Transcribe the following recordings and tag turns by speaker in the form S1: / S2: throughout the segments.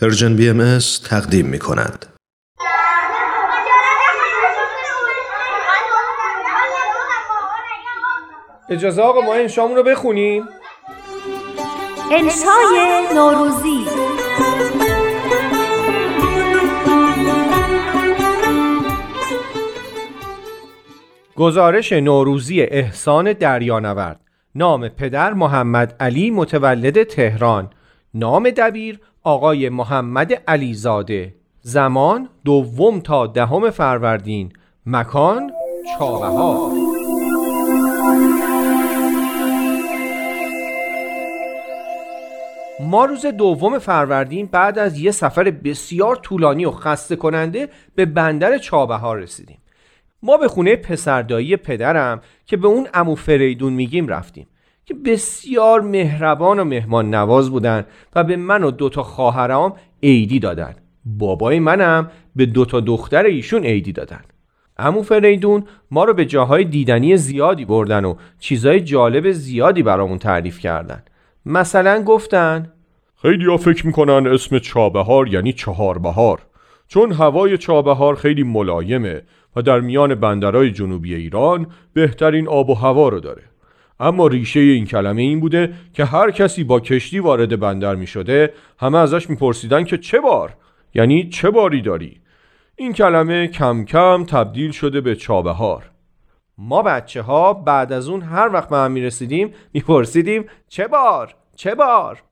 S1: پرژن بی ام تقدیم می کند.
S2: اجازه آقا ما انشامون رو بخونیم.
S3: انشای نوروزی.
S2: گزارش نوروزی احسان دریانورد. نام پدر محمد علی متولد تهران. نام دبیر آقای محمد علیزاده. زمان دوم تا دهم فروردین. مکان چابه ها ما روز دوم فروردین بعد از یه سفر بسیار طولانی و خسته کننده به بندر چابه ها رسیدیم. ما به خونه پسردایی پدرم که به اون امو فریدون میگیم رفتیم. که بسیار مهربان و مهمان نواز بودن و به من و دوتا خواهرام عیدی دادن. بابای منم به دوتا دختر ایشون عیدی دادن. امو فریدون ما رو به جاهای دیدنی زیادی بردن و چیزای جالب زیادی برامون تعریف کردن. مثلا گفتن
S4: خیلی فکر می‌کنن اسم چابهار یعنی چهار بهار چون هوای چابهار خیلی ملایمه و در میان بندرهای جنوبی ایران بهترین آب و هوا رو داره. اما ریشه این کلمه این بوده که هر کسی با کشتی وارد بندر می شده همه ازش میپرسیدن که چه بار؟ یعنی چه باری داری؟ این کلمه کم کم تبدیل شده به چابهار.
S2: ما بچه ها بعد از اون هر وقت به هم می رسیدیم می پرسیدیم چه بار؟ چه بار؟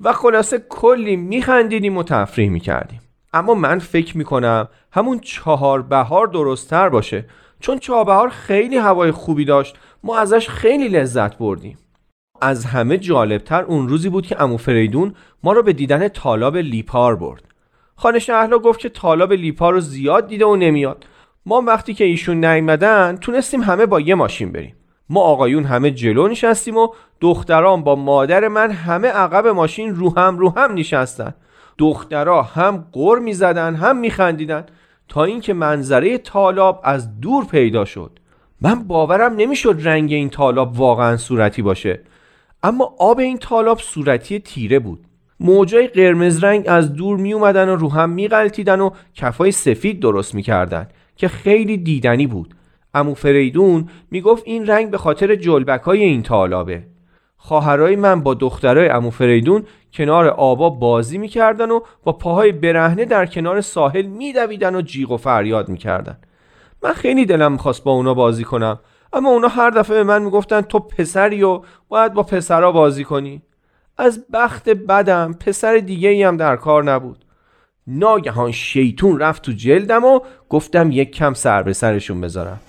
S2: و خلاصه کلی می خندیدیم و تفریح می کردیم اما من فکر می کنم همون چهار بهار درستتر باشه. چون چهار خیلی هوای خوبی داشت ما ازش خیلی لذت بردیم. از همه جالبتر اون روزی بود که امو فریدون ما رو به دیدن تالاب لیپار برد. خانه شهلا گفت که تالاب لیپار رو زیاد دیده و نمیاد. ما وقتی که ایشون نیومدن تونستیم همه با یه ماشین بریم. ما آقایون همه جلو نشستیم و دختران با مادر من همه عقب ماشین رو هم رو هم نشستن. دخترها هم قر می‌زدن هم میخندیدن. تا اینکه منظره تالاب از دور پیدا شد. من باورم نمی‌شد رنگ این تالاب واقعا صورتی باشه. اما آب این تالاب صورتی تیره بود. موجای قرمز رنگ از دور می اومدن و رو هم می غلطیدن و کفای سفید درست می کردن که خیلی دیدنی بود. امو فریدون می گفت این رنگ به خاطر جلبک های این تالابه. خواهرای من با دخترای امو فریدون کنار آبا بازی می‌کردن و با پاهای برهنه در کنار ساحل میدویدن و جیغ و فریاد می‌کردن. من خیلی دلم می‌خواست با اونا بازی کنم اما اونا هر دفعه به من می‌گفتن تو پسری و باید با پسرا بازی کنی. از بخت بدم پسر دیگه هم در کار نبود. ناگهان شیطون رفت تو جلدم و گفتم یک کم سر به سرشون بذارم.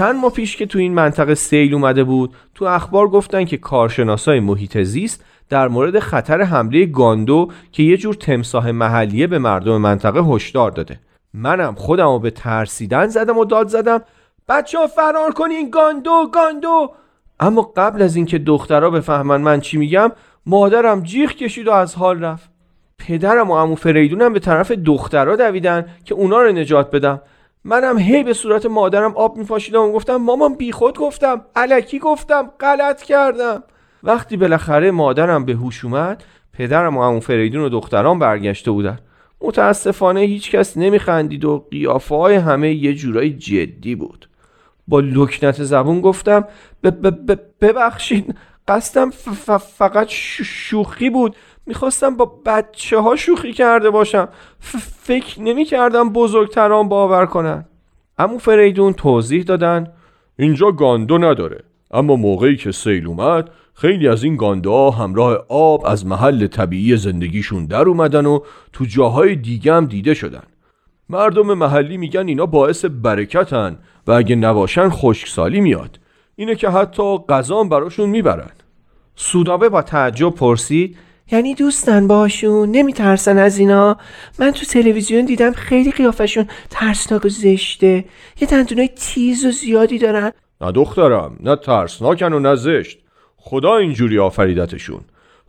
S2: چند ماه پیش که تو این منطقه سیل اومده بود تو اخبار گفتن که کارشناسای محیط زیست در مورد خطر حمله گاندو که یه جور تمساه محلیه به مردم منطقه هشدار داده. منم خودم رو به ترسیدن زدم و داد زدم بچه ها فرار کنین گاندو گاندو! اما قبل از اینکه دخترها بفهمن من چی میگم مادرم جیغ کشید و از حال رفت. پدرم و امو فریدونم به طرف دخترها دویدن که اونا رو نجات بدم منم هی به صورت مادرم آب میپاشیدم و گفتم مامان بیخود گفتم علکی گفتم غلط کردم. وقتی بالاخره مادرم به هوش اومد پدرم و همون فریدون و دختران برگشته بودن. متاسفانه هیچکس نمیخندید و قیافه های همه یه جورای جدی بود. با لکنت زبون گفتم ببخشید قصدم فقط شوخی بود. می‌خواستم با بچه ها شوخی کرده باشم. فکر نمی کردم بزرگتران باور کنن. امو فریدون توضیح دادن.
S4: اینجا گاندو نداره. اما موقعی که سیل اومد خیلی از این گانده ها همراه آب از محل طبیعی زندگیشون در اومدن و تو جاهای دیگه هم دیده شدن. مردم محلی میگن اینا باعث برکتن و اگه نباشن خشکسالی میاد. اینه که حتی غذا براشون می‌برن.
S2: سودابه با تعجب پرسید یعنی دوستن باشون نمیترسن از اینا. من تو تلویزیون دیدم خیلی قیافشون ترسناک و زشته. یه دندونای تیز و زیادی دارن.
S4: نه دخترم نه ترسناکن و نه زشت. خدا اینجوری آفریدتشون.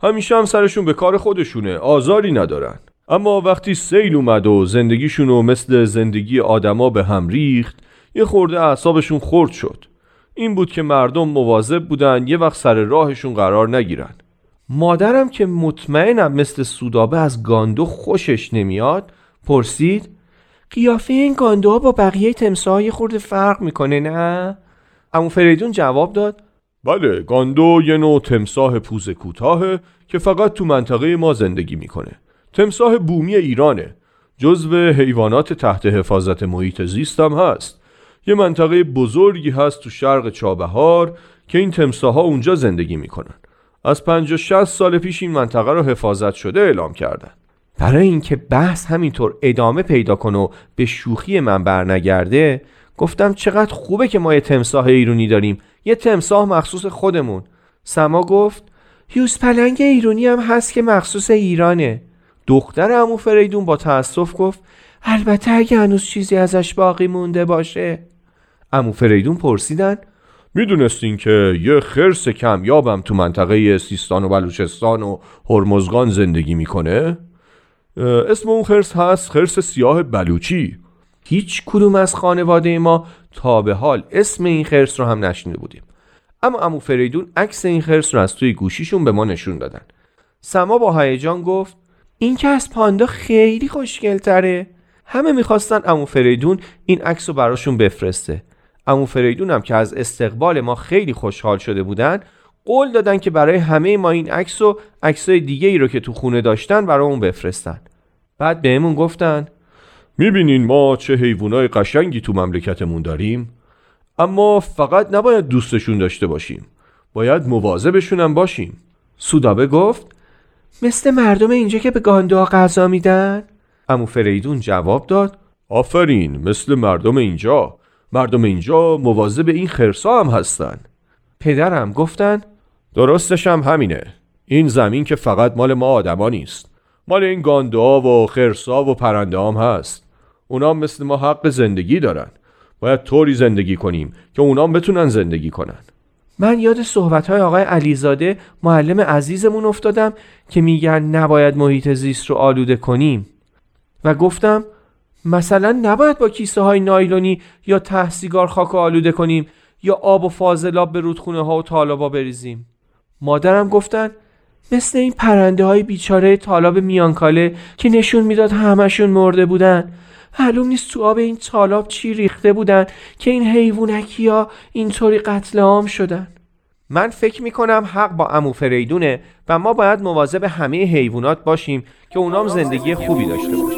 S4: همیشه هم سرشون به کار خودشونه آزاری ندارن. اما وقتی سیل اومد و زندگیشون رو مثل زندگی آدما به هم ریخت یه خورده اعصابشون خرد شد. این بود که مردم مواظب بودن یه وقت سر راهشون قرار نگیرن.
S2: مادرم که مطمئنم مثل سودابه از گاندو خوشش نمیاد پرسید قیافه این گاندو با بقیه تمساهای خورده فرق می‌کنه نه؟ امو فریدون جواب داد
S4: بله گاندو یه نوع تمساه پوز کوتاهه که فقط تو منطقه ما زندگی می‌کنه. تمساه بومی ایرانه. جزو حیوانات تحت حفاظت محیط زیست هم هست. یه منطقه بزرگی هست تو شرق چابهار که این تمساها اونجا زندگی می‌کنن. از 50 60 سال پیش این منطقه رو حفاظت شده اعلام کردن.
S2: برای اینکه بحث همینطور ادامه پیدا کنه و به شوخی من برنگرده گفتم چقدر خوبه که ما یه تمساه ایرونی داریم. یه تمساه مخصوص خودمون. سما گفت یوز پلنگ ایرونی هم هست که مخصوص ایرانه. دختر امو فریدون با تأسف گفت البته اگه هنوز چیزی ازش باقی مونده باشه. امو فریدون پرسیدن
S4: می‌دونستین که یه خرس کمیابم تو منطقه سیستان و بلوچستان و هرمزگان زندگی می‌کنه؟ اسم اون خرس هست خرس سیاه بلوچی.
S2: هیچ کدوم از خانواده ما تا به حال اسم این خرس رو هم نشنیده بودیم. اما امو فریدون عکس این خرس رو از توی گوشیشون به ما نشون دادن. سما با هیجان گفت این که از پاندا خیلی خوشگل تره همه می‌خواستن امو فریدون این عکس رو براشون بفرسته. امو فریدون هم که از استقبال ما خیلی خوشحال شده بودن قول دادن که برای همه ما این عکس و عکسای دیگه ای رو که تو خونه داشتن برای اون بفرستن. بعد بهمون گفتن
S4: می‌بینین ما چه حیوانای قشنگی تو مملکتمون داریم اما فقط نباید دوستشون داشته باشیم باید مواظبشون هم باشیم.
S2: سودابه گفت مثل مردم اینجا که به گاندوها غذا میدن؟ امو فریدون جواب داد
S4: آفرین مثل مردم اینجا. مردم اینجا مواظب این خرسا هم هستن.
S2: پدرم گفتن؟
S4: درستش هم همینه. این زمین که فقط مال ما آدما نیست. مال این گاندوها و خرسا و پرنده هم هست. اونا مثل ما حق زندگی دارن. باید طوری زندگی کنیم که اونا بتونن زندگی کنن.
S2: من یاد صحبت های آقای علیزاده معلم عزیزمون افتادم که میگن نباید محیط زیست رو آلوده کنیم. و گفتم مثلا نباید با کیسه های نایلونی یا تهسیگار خاک آلوده کنیم یا آب و فاضلاب به رودخونه ها و تالابا بریزیم. مادرم گفتن مثل این پرنده های بیچاره تالاب میانکاله که نشون می‌داد همشون مرده بودن. معلوم نیست تو آب این تالاب چی ریخته بودن که این حیوانکی ها اینطوری قتل عام شدن. من فکر می‌کنم حق با امو فریدونه و ما باید مواظب همه حیوانات باشیم که اونام زندگی خوبی داشته باشن.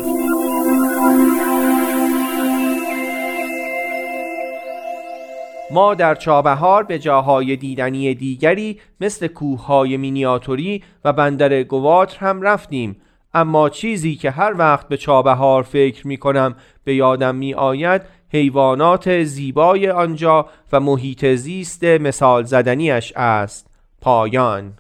S2: ما در چابهار به جاهای دیدنی دیگری مثل کوههای مینیاتوری و بندر گواتر هم رفتیم. اما چیزی که هر وقت به چابهار فکر می کنم به یادم می آید حیوانات زیبای آنجا و محیط زیست مثال زدنیش است. پایان.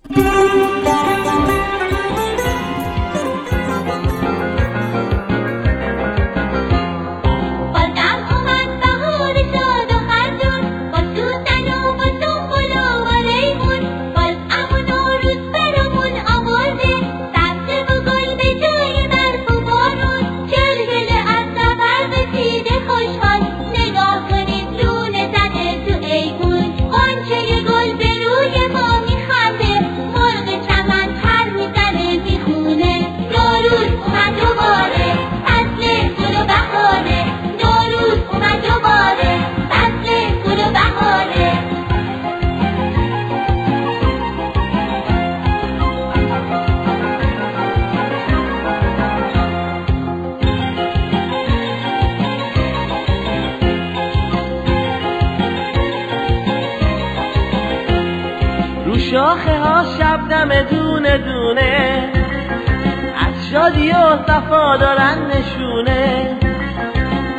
S5: شادی و صفا دارن نشونه.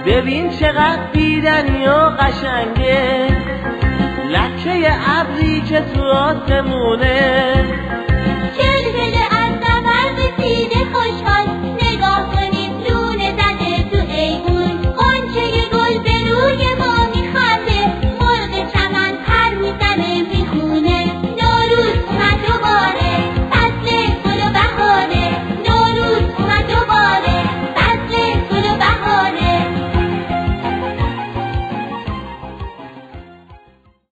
S5: ببین چقدر دیدنی و قشنگه. لکه ابری که تو آسمونه.
S3: چل از سفر رسیده خوشحال